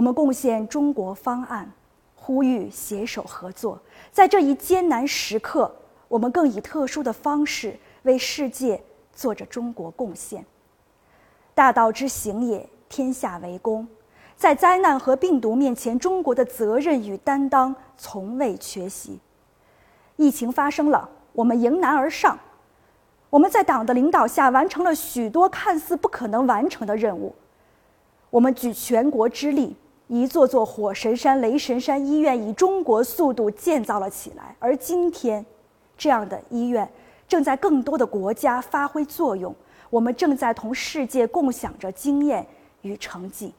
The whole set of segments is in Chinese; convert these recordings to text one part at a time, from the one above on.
我们贡献中国方案，呼吁携手合作。在这一艰难时刻，我们更以特殊的方式为世界做着中国贡献。大道之行也，天下为公。在灾难和病毒面前，中国的责任与担当从未缺席。疫情发生了，我们迎难而上。我们在党的领导下完成了许多看似不可能完成的任务。我们举全国之力，一座座火神山、雷神山医院以中国速度建造了起来。而今天，这样的医院正在更多的国家发挥作用。我们正在同世界共享着经验与成绩。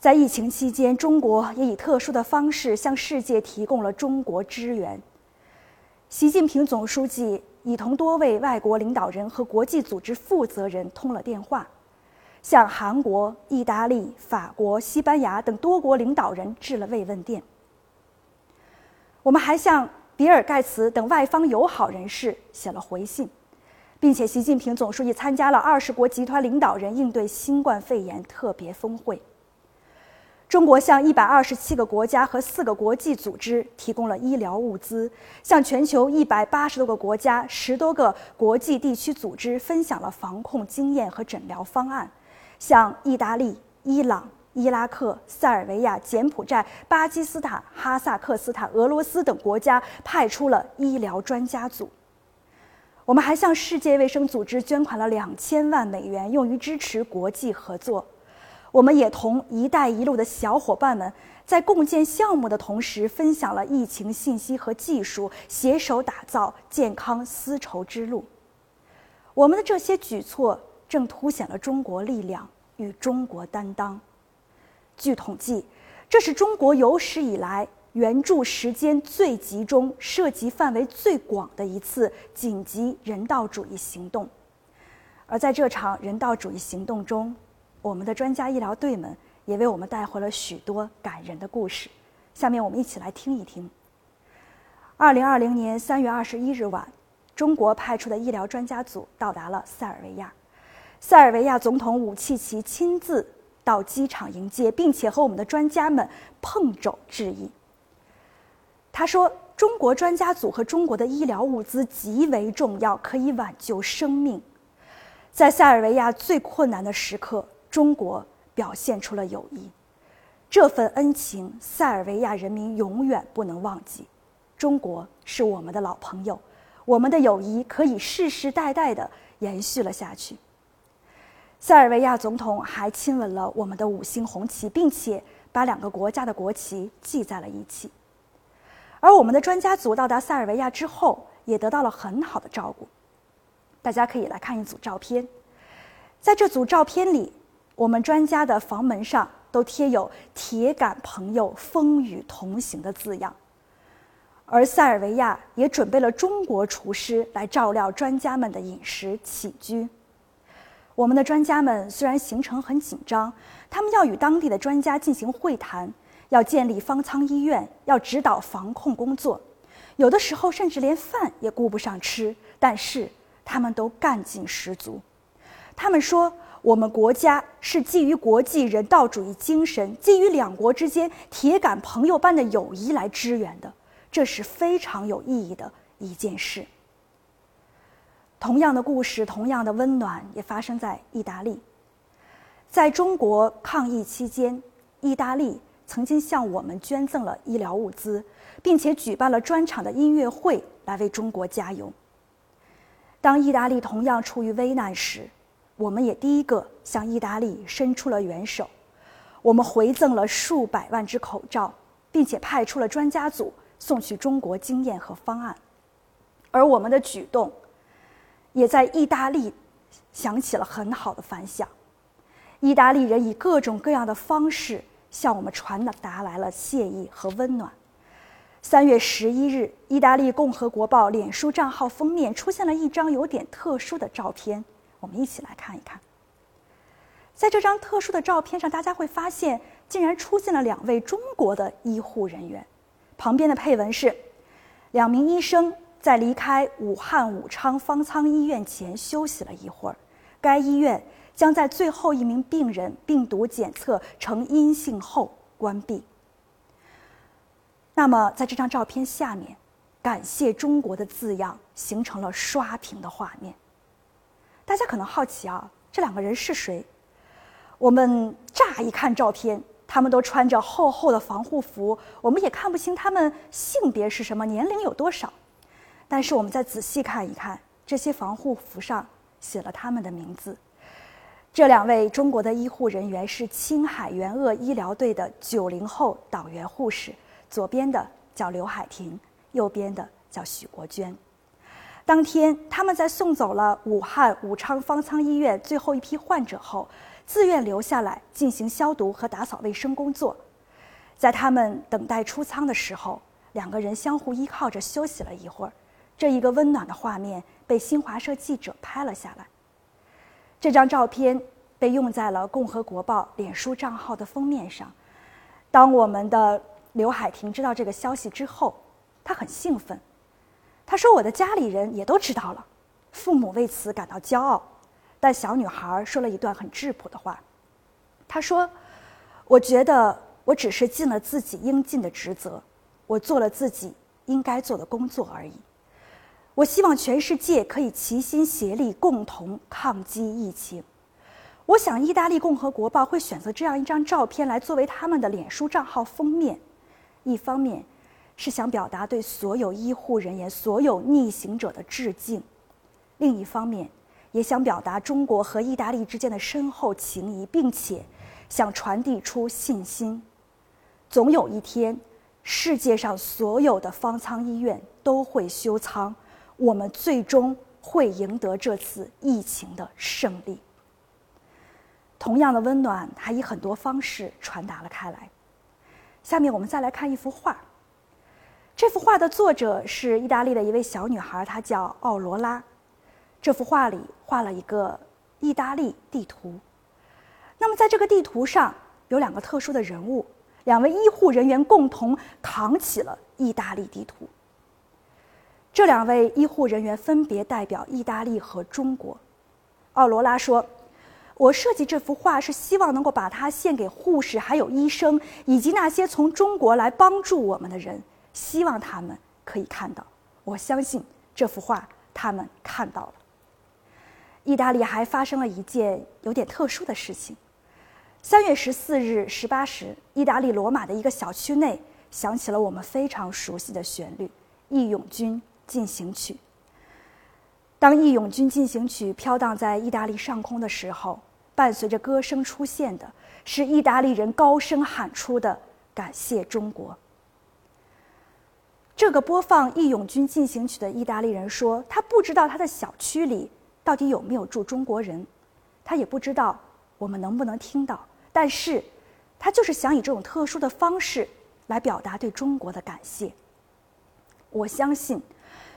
在疫情期间，中国也以特殊的方式向世界提供了中国支援。习近平总书记已同多位外国领导人和国际组织负责人通了电话，向韩国、意大利、法国、西班牙等多国领导人致了慰问电。我们还向比尔·盖茨等外方友好人士写了回信，并且习近平总书记参加了二十国集团领导人应对新冠肺炎特别峰会。中国向一百二十七个国家和四个国际组织提供了医疗物资，向全球一百八十多个国家、十多个国际地区组织分享了防控经验和诊疗方案，向意大利、伊朗、伊拉克、塞尔维亚、柬埔寨、巴基斯坦、哈萨克斯坦、俄罗斯等国家派出了医疗专家组。我们还向世界卫生组织捐款了两千万美元，用于支持国际合作。我们也同“一带一路”的小伙伴们在共建项目的同时，分享了疫情信息和技术，携手打造健康丝绸之路。我们的这些举措正凸显了中国力量与中国担当。据统计，这是中国有史以来援助时间最集中、涉及范围最广的一次紧急人道主义行动。而在这场人道主义行动中，我们的专家医疗队们也为我们带回了许多感人的故事，下面我们一起来听一听。二零二零年三月二十一日晚，中国派出的医疗专家组到达了塞尔维亚，塞尔维亚总统武契奇亲自到机场迎接，并且和我们的专家们碰肘致意。他说：“中国专家组和中国的医疗物资极为重要，可以挽救生命。在塞尔维亚最困难的时刻。”中国表现出了友谊，这份恩情塞尔维亚人民永远不能忘记。中国是我们的老朋友，我们的友谊可以世世代代的延续了下去。塞尔维亚总统还亲吻了我们的五星红旗，并且把两个国家的国旗系在了一起。而我们的专家组到达塞尔维亚之后，也得到了很好的照顾。大家可以来看一组照片，在这组照片里。我们专家的房门上都贴有“铁杆朋友，风雨同行”的字样，而塞尔维亚也准备了中国厨师来照料专家们的饮食起居。我们的专家们虽然行程很紧张，他们要与当地的专家进行会谈，要建立方舱医院，要指导防控工作，有的时候甚至连饭也顾不上吃，但是他们都干劲十足。他们说。我们国家是基于国际人道主义精神，基于两国之间铁杆朋友般的友谊来支援的，这是非常有意义的一件事。同样的故事，同样的温暖，也发生在意大利。在中国抗疫期间，意大利曾经向我们捐赠了医疗物资，并且举办了专场的音乐会来为中国加油。当意大利同样处于危难时，我们也第一个向意大利伸出了援手，我们回赠了数百万只口罩，并且派出了专家组送去中国经验和方案，而我们的举动，也在意大利响起了很好的反响。意大利人以各种各样的方式向我们传达来了谢意和温暖。三月十一日，意大利共和国报脸书账号封面出现了一张有点特殊的照片。我们一起来看一看，在这张特殊的照片上，大家会发现竟然出现了两位中国的医护人员。旁边的配文是：两名医生在离开武汉武昌方舱医院前休息了一会儿。该医院将在最后一名病人病毒检测呈阴性后关闭。那么，在这张照片下面，“感谢中国”的字样形成了刷屏的画面。大家可能好奇啊，这两个人是谁？我们乍一看照片，他们都穿着厚厚的防护服，我们也看不清他们性别是什么，年龄有多少。但是，我们再仔细看一看，这些防护服上写了他们的名字。这两位中国的医护人员是青海援鄂医疗队的九零后党员护士。左边的叫刘海婷，右边的叫许国娟。当天，他们在送走了武汉武昌方舱医院最后一批患者后，自愿留下来进行消毒和打扫卫生工作。在他们等待出舱的时候，两个人相互依靠着休息了一会儿。这一个温暖的画面被新华社记者拍了下来。这张照片被用在了《共和国报》脸书账号的封面上。当我们的刘海婷知道这个消息之后，她很兴奋。她说：“我的家里人也都知道了，父母为此感到骄傲。”但小女孩说了一段很质朴的话。她说：“我觉得我只是尽了自己应尽的职责，我做了自己应该做的工作而已。我希望全世界可以齐心协力，共同抗击疫情。”我想，意大利共和国报会选择这样一张照片来作为他们的脸书账号封面。一方面，是想表达对所有医护人员、所有逆行者的致敬；另一方面，也想表达中国和意大利之间的深厚情谊，并且想传递出信心：总有一天，世界上所有的方舱医院都会休舱，我们最终会赢得这次疫情的胜利。同样的温暖，还以很多方式传达了开来。下面我们再来看一幅画。这幅画的作者是意大利的一位小女孩，她叫奥罗拉。这幅画里画了一个意大利地图。那么在这个地图上有两个特殊的人物，两位医护人员共同扛起了意大利地图。这两位医护人员分别代表意大利和中国。奥罗拉说。我设计这幅画是希望能够把它献给护士、还有医生，以及那些从中国来帮助我们的人，希望他们可以看到。我相信这幅画他们看到了。意大利还发生了一件有点特殊的事情：三月十四日十八时，意大利罗马的一个小区内响起了我们非常熟悉的旋律《义勇军进行曲》。当《义勇军进行曲》飘荡在意大利上空的时候，伴随着歌声出现的是意大利人高声喊出的“感谢中国”。这个播放《义勇军进行曲》的意大利人说：“他不知道他的小区里到底有没有住中国人，他也不知道我们能不能听到，但是，他就是想以这种特殊的方式来表达对中国的感谢。”我相信。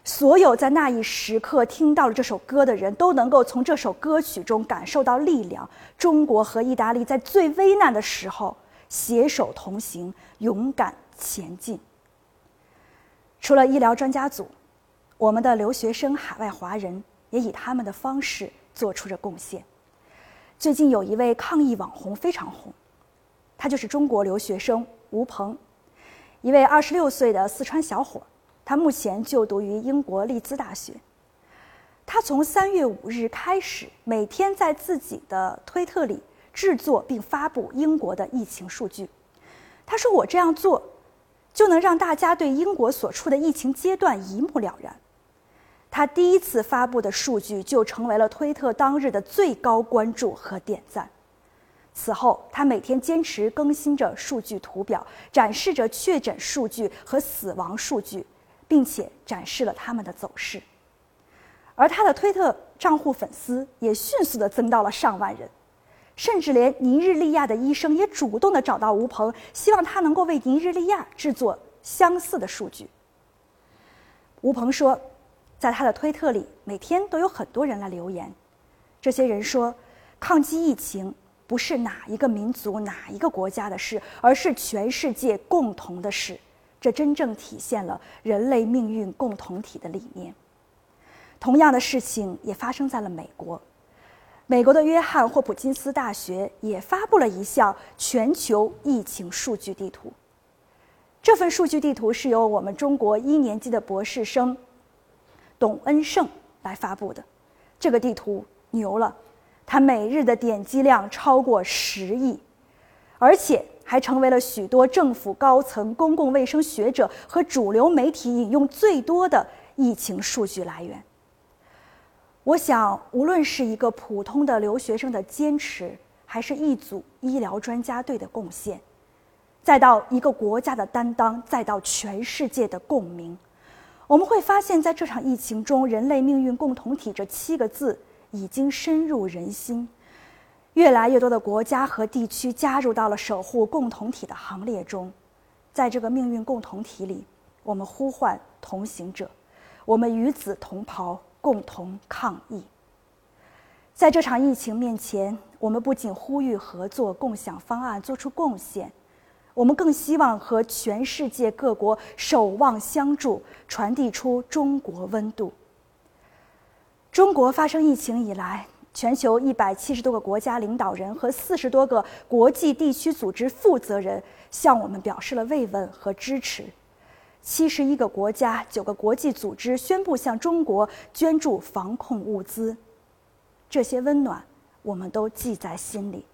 所有在那一时刻听到了这首歌的人都能够从这首歌曲中感受到力量。中国和意大利在最危难的时候携手同行，勇敢前进。除了医疗专家组，我们的留学生、海外华人也以他们的方式做出着贡献。最近有一位抗疫网红非常红，他就是中国留学生吴鹏，一位二十六岁的四川小伙。他目前就读于英国利兹大学。他从三月五日开始，每天在自己的推特里制作并发布英国的疫情数据。他说：“我这样做，就能让大家对英国所处的疫情阶段一目了然。”他第一次发布的数据就成为了推特当日的最高关注和点赞。此后，他每天坚持更新着数据图表，展示着确诊数据和死亡数据。并且展示了他们的走势，而他的推特账户粉丝也迅速的增到了上万人，甚至连尼日利亚的医生也主动的找到吴鹏，希望他能够为尼日利亚制作相似的数据。吴鹏说，在他的推特里，每天都有很多人来留言，这些人说，抗击疫情不是哪一个民族、哪一个国家的事，而是全世界共同的事。这真正体现了人类命运共同体的理念。同样的事情也发生在了美国。美国的约翰霍普金斯大学也发布了一项全球疫情数据地图。这份数据地图是由我们中国一年级的博士生董恩胜来发布的。这个地图牛了，它每日的点击量超过十亿，而且还成为了许多政府高层、公共卫生学者和主流媒体引用最多的疫情数据来源。我想，无论是一个普通的留学生的坚持，还是一组医疗专家队的贡献，再到一个国家的担当，再到全世界的共鸣，我们会发现，在这场疫情中，“人类命运共同体”这七个字已经深入人心。越来越多的国家和地区加入到了守护共同体的行列中，在这个命运共同体里，我们呼唤同行者，我们与子同袍。共同抗疫。在这场疫情面前，我们不仅呼吁合作、共享方案、做出贡献，我们更希望和全世界各国守望相助，传递出中国温度。中国发生疫情以来，全球一百七十多个国家领导人和四十多个国际地区组织负责人向我们表示了慰问和支持。七十一个国家、九个国际组织宣布向中国捐助防控物资，这些温暖我们都记在心里。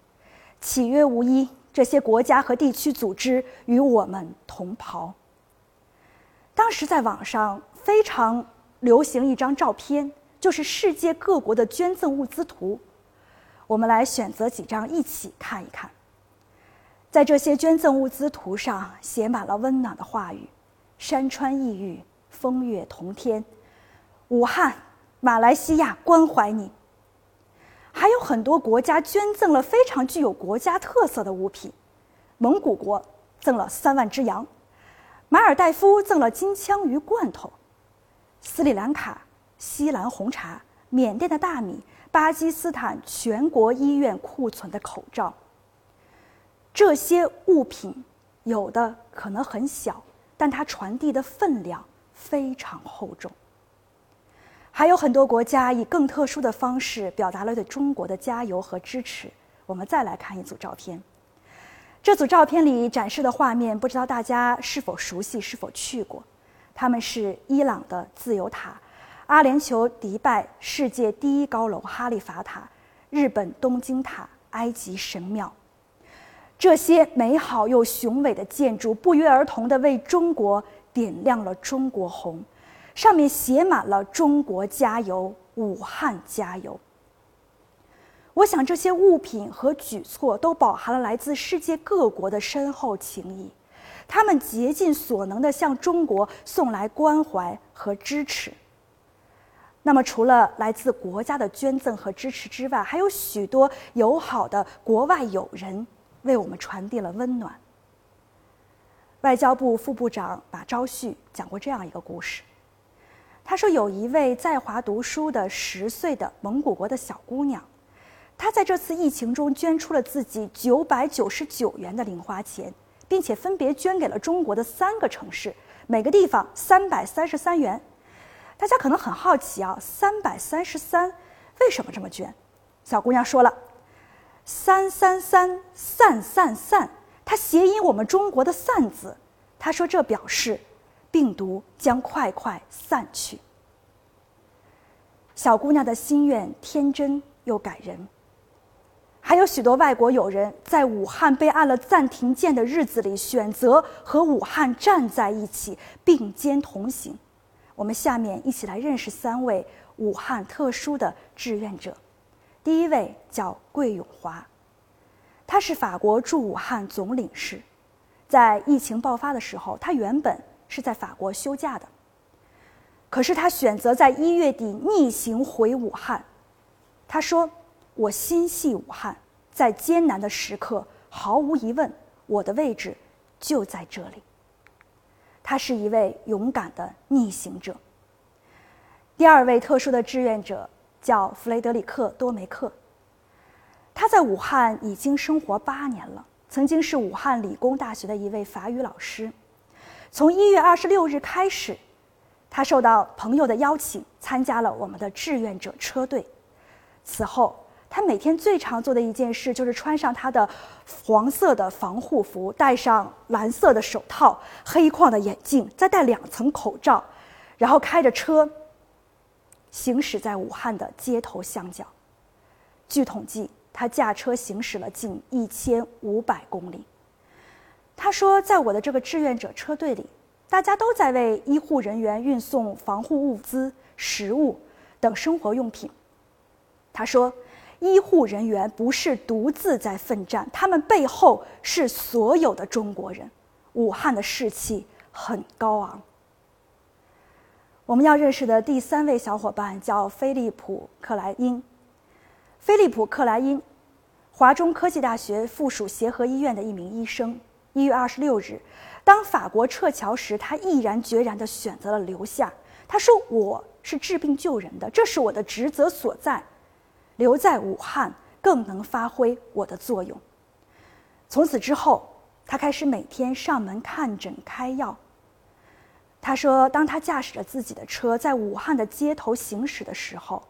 契约无一，这些国家和地区组织与我们同袍。当时在网上非常流行一张照片，就是世界各国的捐赠物资图。我们来选择几张一起看一看。在这些捐赠物资图上，写满了温暖的话语。山川异域，风月同天。武汉，马来西亚关怀你。还有很多国家捐赠了非常具有国家特色的物品，蒙古国赠了三万只羊，马尔代夫赠了金枪鱼罐头，斯里兰卡西兰红茶，缅甸的大米，巴基斯坦全国医院库存的口罩。这些物品有的可能很小。但它传递的分量非常厚重。还有很多国家以更特殊的方式表达了对中国的加油和支持。我们再来看一组照片，这组照片里展示的画面，不知道大家是否熟悉，是否去过？他们是伊朗的自由塔、阿联酋迪拜世界第一高楼哈利法塔、日本东京塔、埃及神庙。这些美好又雄伟的建筑不约而同地为中国点亮了中国红，上面写满了“中国加油，武汉加油”。我想，这些物品和举措都饱含了来自世界各国的深厚情谊，他们竭尽所能地向中国送来关怀和支持。那么，除了来自国家的捐赠和支持之外，还有许多友好的国外友人。为我们传递了温暖。外交部副部长马朝旭讲过这样一个故事，他说有一位在华读书的十岁的蒙古国的小姑娘，她在这次疫情中捐出了自己九百九十九元的零花钱，并且分别捐给了中国的三个城市，每个地方三百三十三元。大家可能很好奇啊，三百三十三为什么这么捐？小姑娘说了。三三三散散散，它谐音我们中国的“散”字。她说这表示病毒将快快散去。小姑娘的心愿天真又感人。还有许多外国友人在武汉被按了暂停键的日子里，选择和武汉站在一起，并肩同行。我们下面一起来认识三位武汉特殊的志愿者。第一位叫桂永华，他是法国驻武汉总领事，在疫情爆发的时候，他原本是在法国休假的，可是他选择在一月底逆行回武汉。他说：“我心系武汉，在艰难的时刻，毫无疑问，我的位置就在这里。”他是一位勇敢的逆行者。第二位特殊的志愿者。叫弗雷德里克·多梅克，他在武汉已经生活八年了，曾经是武汉理工大学的一位法语老师。从一月二十六日开始，他受到朋友的邀请，参加了我们的志愿者车队。此后，他每天最常做的一件事就是穿上他的黄色的防护服，戴上蓝色的手套、黑框的眼镜，再戴两层口罩，然后开着车行驶在武汉的街头巷角。据统计，他驾车行驶了近一千五百公里。他说：“在我的这个志愿者车队里，大家都在为医护人员运送防护物资、食物等生活用品。”他说。医护人员不是独自在奋战，他们背后是所有的中国人。武汉的士气很高昂。我们要认识的第三位小伙伴叫菲利普·克莱因。菲利普·克莱因，华中科技大学附属协和医院的一名医生。一月二十六日，当法国撤侨时，他毅然决然地选择了留下。他说：“我是治病救人的，这是我的职责所在。”留在武汉更能发挥我的作用。从此之后，他开始每天上门看诊开药。他说：“当他驾驶着自己的车在武汉的街头行驶的时候，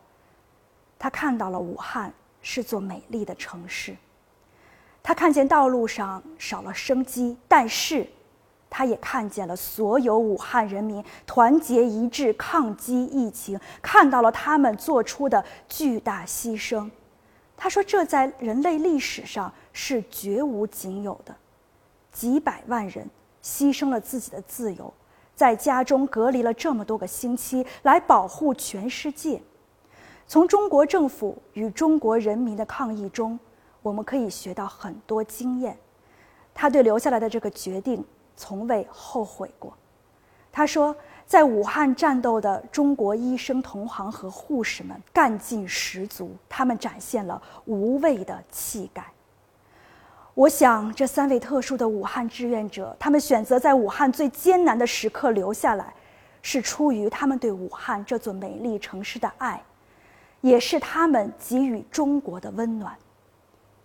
他看到了武汉是座美丽的城市。他看见道路上少了生机，但是……”他也看见了所有武汉人民团结一致抗击疫情，看到了他们做出的巨大牺牲。他说：“这在人类历史上是绝无仅有的，几百万人牺牲了自己的自由，在家中隔离了这么多个星期，来保护全世界。从中国政府与中国人民的抗疫中，我们可以学到很多经验。他对留下来的这个决定。”从未后悔过，他说：“在武汉战斗的中国医生同行和护士们干劲十足，他们展现了无畏的气概。”我想，这三位特殊的武汉志愿者，他们选择在武汉最艰难的时刻留下来，是出于他们对武汉这座美丽城市的爱，也是他们给予中国的温暖。《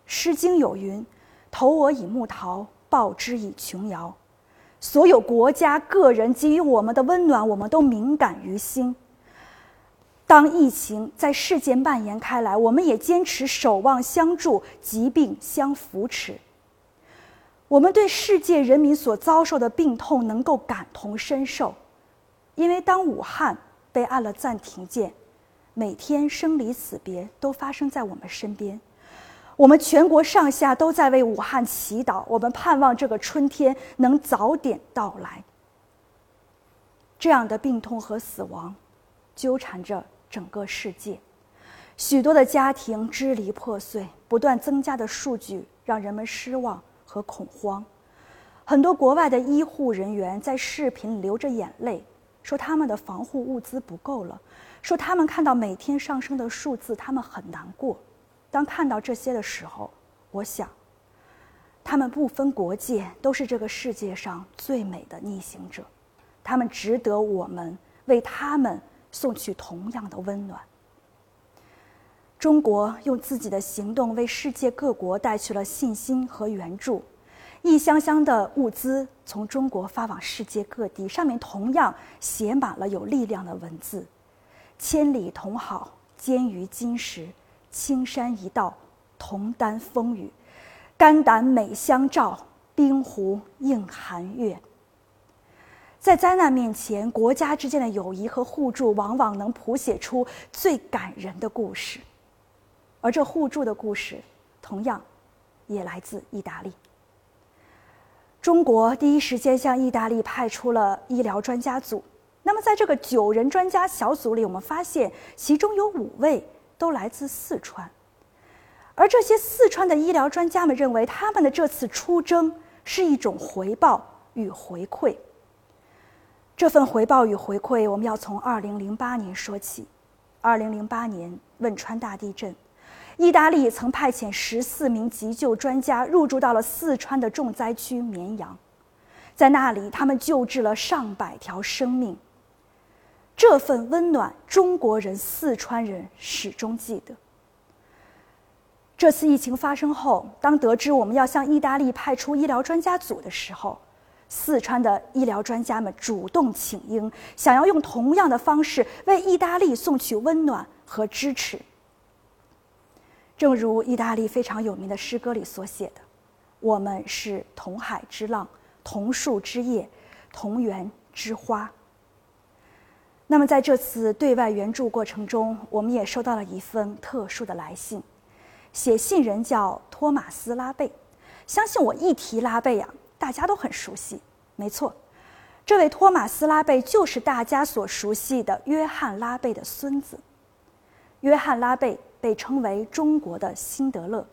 诗经》有云：“投我以木桃，报之以琼瑶。”所有国家、个人给予我们的温暖，我们都敏感于心。当疫情在世界蔓延开来，我们也坚持守望相助，疾病相扶持。我们对世界人民所遭受的病痛能够感同身受，因为当武汉被按了暂停键，每天生离死别都发生在我们身边。我们全国上下都在为武汉祈祷，我们盼望这个春天能早点到来。这样的病痛和死亡，纠缠着整个世界，许多的家庭支离破碎，不断增加的数据让人们失望和恐慌。很多国外的医护人员在视频流着眼泪，说他们的防护物资不够了，说他们看到每天上升的数字，他们很难过。当看到这些的时候，我想，他们不分国界，都是这个世界上最美的逆行者，他们值得我们为他们送去同样的温暖。中国用自己的行动为世界各国带去了信心和援助，一箱箱的物资从中国发往世界各地，上面同样写满了有力量的文字：“千里同好，坚于金石。”青山一道，同担风雨；肝胆美相照，冰壶映寒月。在灾难面前，国家之间的友谊和互助，往往能谱写出最感人的故事。而这互助的故事，同样也来自意大利。中国第一时间向意大利派出了医疗专家组。那么，在这个九人专家小组里，我们发现其中有五位。都来自四川，而这些四川的医疗专家们认为，他们的这次出征是一种回报与回馈。这份回报与回馈，我们要从二零零八年说起。二零零八年汶川大地震，意大利曾派遣十四名急救专家入驻到了四川的重灾区绵阳，在那里，他们救治了上百条生命。这份温暖，中国人、四川人始终记得。这次疫情发生后，当得知我们要向意大利派出医疗专家组的时候，四川的医疗专家们主动请缨，想要用同样的方式为意大利送去温暖和支持。正如意大利非常有名的诗歌里所写的：“我们是同海之浪，同树之叶，同源之花。”那么，在这次对外援助过程中，我们也收到了一份特殊的来信，写信人叫托马斯·拉贝。相信我一提拉贝呀，大家都很熟悉。没错，这位托马斯·拉贝就是大家所熟悉的约翰·拉贝的孙子。约翰·拉贝被称为中国的辛德勒。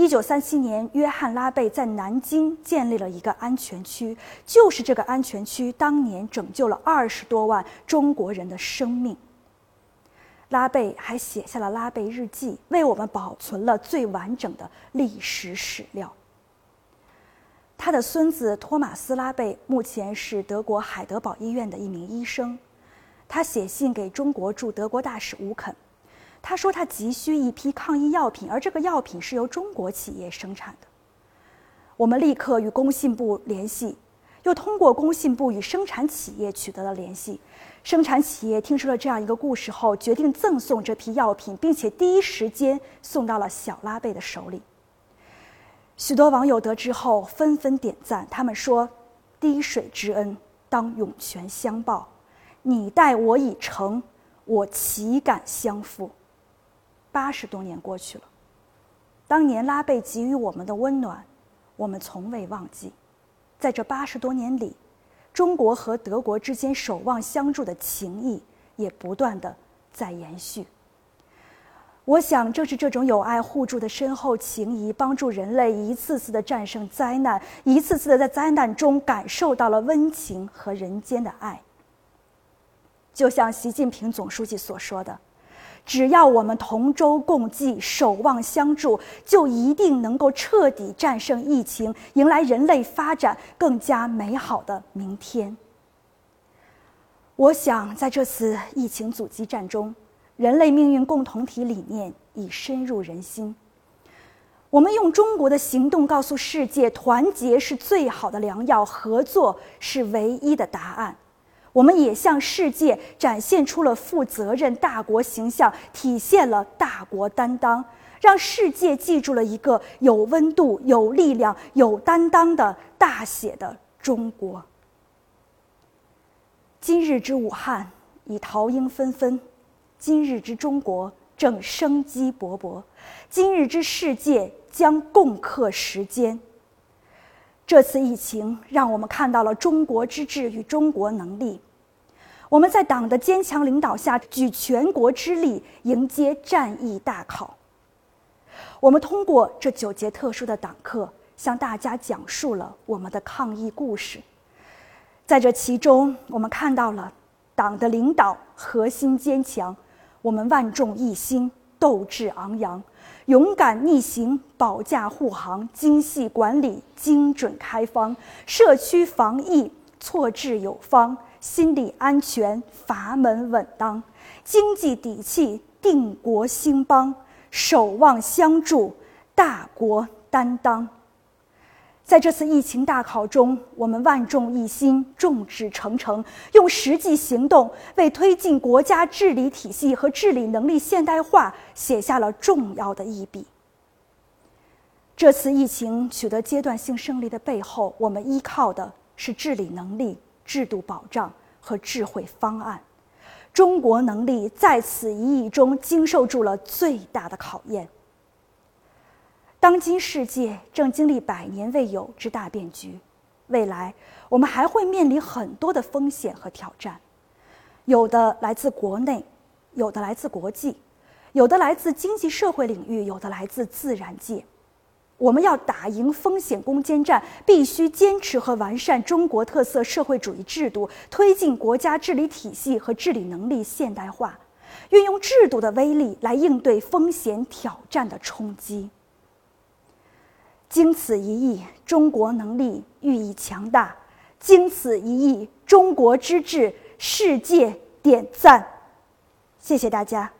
一九三七年，约翰·拉贝在南京建立了一个安全区，就是这个安全区当年拯救了二十多万中国人的生命。拉贝还写下了《拉贝日记》，为我们保存了最完整的历史史料。他的孙子托马斯·拉贝目前是德国海德堡医院的一名医生，他写信给中国驻德国大使吴肯。他说他急需一批抗疫药品，而这个药品是由中国企业生产的。我们立刻与工信部联系，又通过工信部与生产企业取得了联系。生产企业听说了这样一个故事后，决定赠送这批药品，并且第一时间送到了小拉贝的手里。许多网友得知后纷纷点赞，他们说：“滴水之恩，当涌泉相报。你待我以诚，我岂敢相负？”八十多年过去了，当年拉贝给予我们的温暖，我们从未忘记。在这八十多年里，中国和德国之间守望相助的情谊也不断的在延续。我想，正是这种友爱互助的深厚情谊，帮助人类一次次的战胜灾难，一次次的在灾难中感受到了温情和人间的爱。就像习近平总书记所说的。只要我们同舟共济、守望相助，就一定能够彻底战胜疫情，迎来人类发展更加美好的明天。我想，在这次疫情阻击战中，人类命运共同体理念已深入人心。我们用中国的行动告诉世界：团结是最好的良药，合作是唯一的答案。我们也向世界展现出了负责任大国形象，体现了大国担当，让世界记住了一个有温度、有力量、有担当的大写的中国。今日之武汉已桃樱纷纷，今日之中国正生机勃勃，今日之世界将共克时艰。这次疫情让我们看到了中国之志与中国能力。我们在党的坚强领导下，举全国之力迎接战役大考。我们通过这九节特殊的党课，向大家讲述了我们的抗疫故事。在这其中，我们看到了党的领导核心坚强，我们万众一心，斗志昂扬。勇敢逆行，保驾护航，精细管理，精准开方，社区防疫措置有方，心理安全阀门稳当，经济底气定国兴邦，守望相助，大国担当。在这次疫情大考中，我们万众一心，众志成城，用实际行动为推进国家治理体系和治理能力现代化写下了重要的一笔。这次疫情取得阶段性胜利的背后，我们依靠的是治理能力、制度保障和智慧方案。中国能力在此一役中经受住了最大的考验。当今世界正经历百年未有之大变局，未来我们还会面临很多的风险和挑战，有的来自国内，有的来自国际，有的来自经济社会领域，有的来自自然界。我们要打赢风险攻坚战，必须坚持和完善中国特色社会主义制度，推进国家治理体系和治理能力现代化，运用制度的威力来应对风险挑战的冲击。经此一役，中国能力愈益强大。经此一役，中国之志，世界点赞。谢谢大家。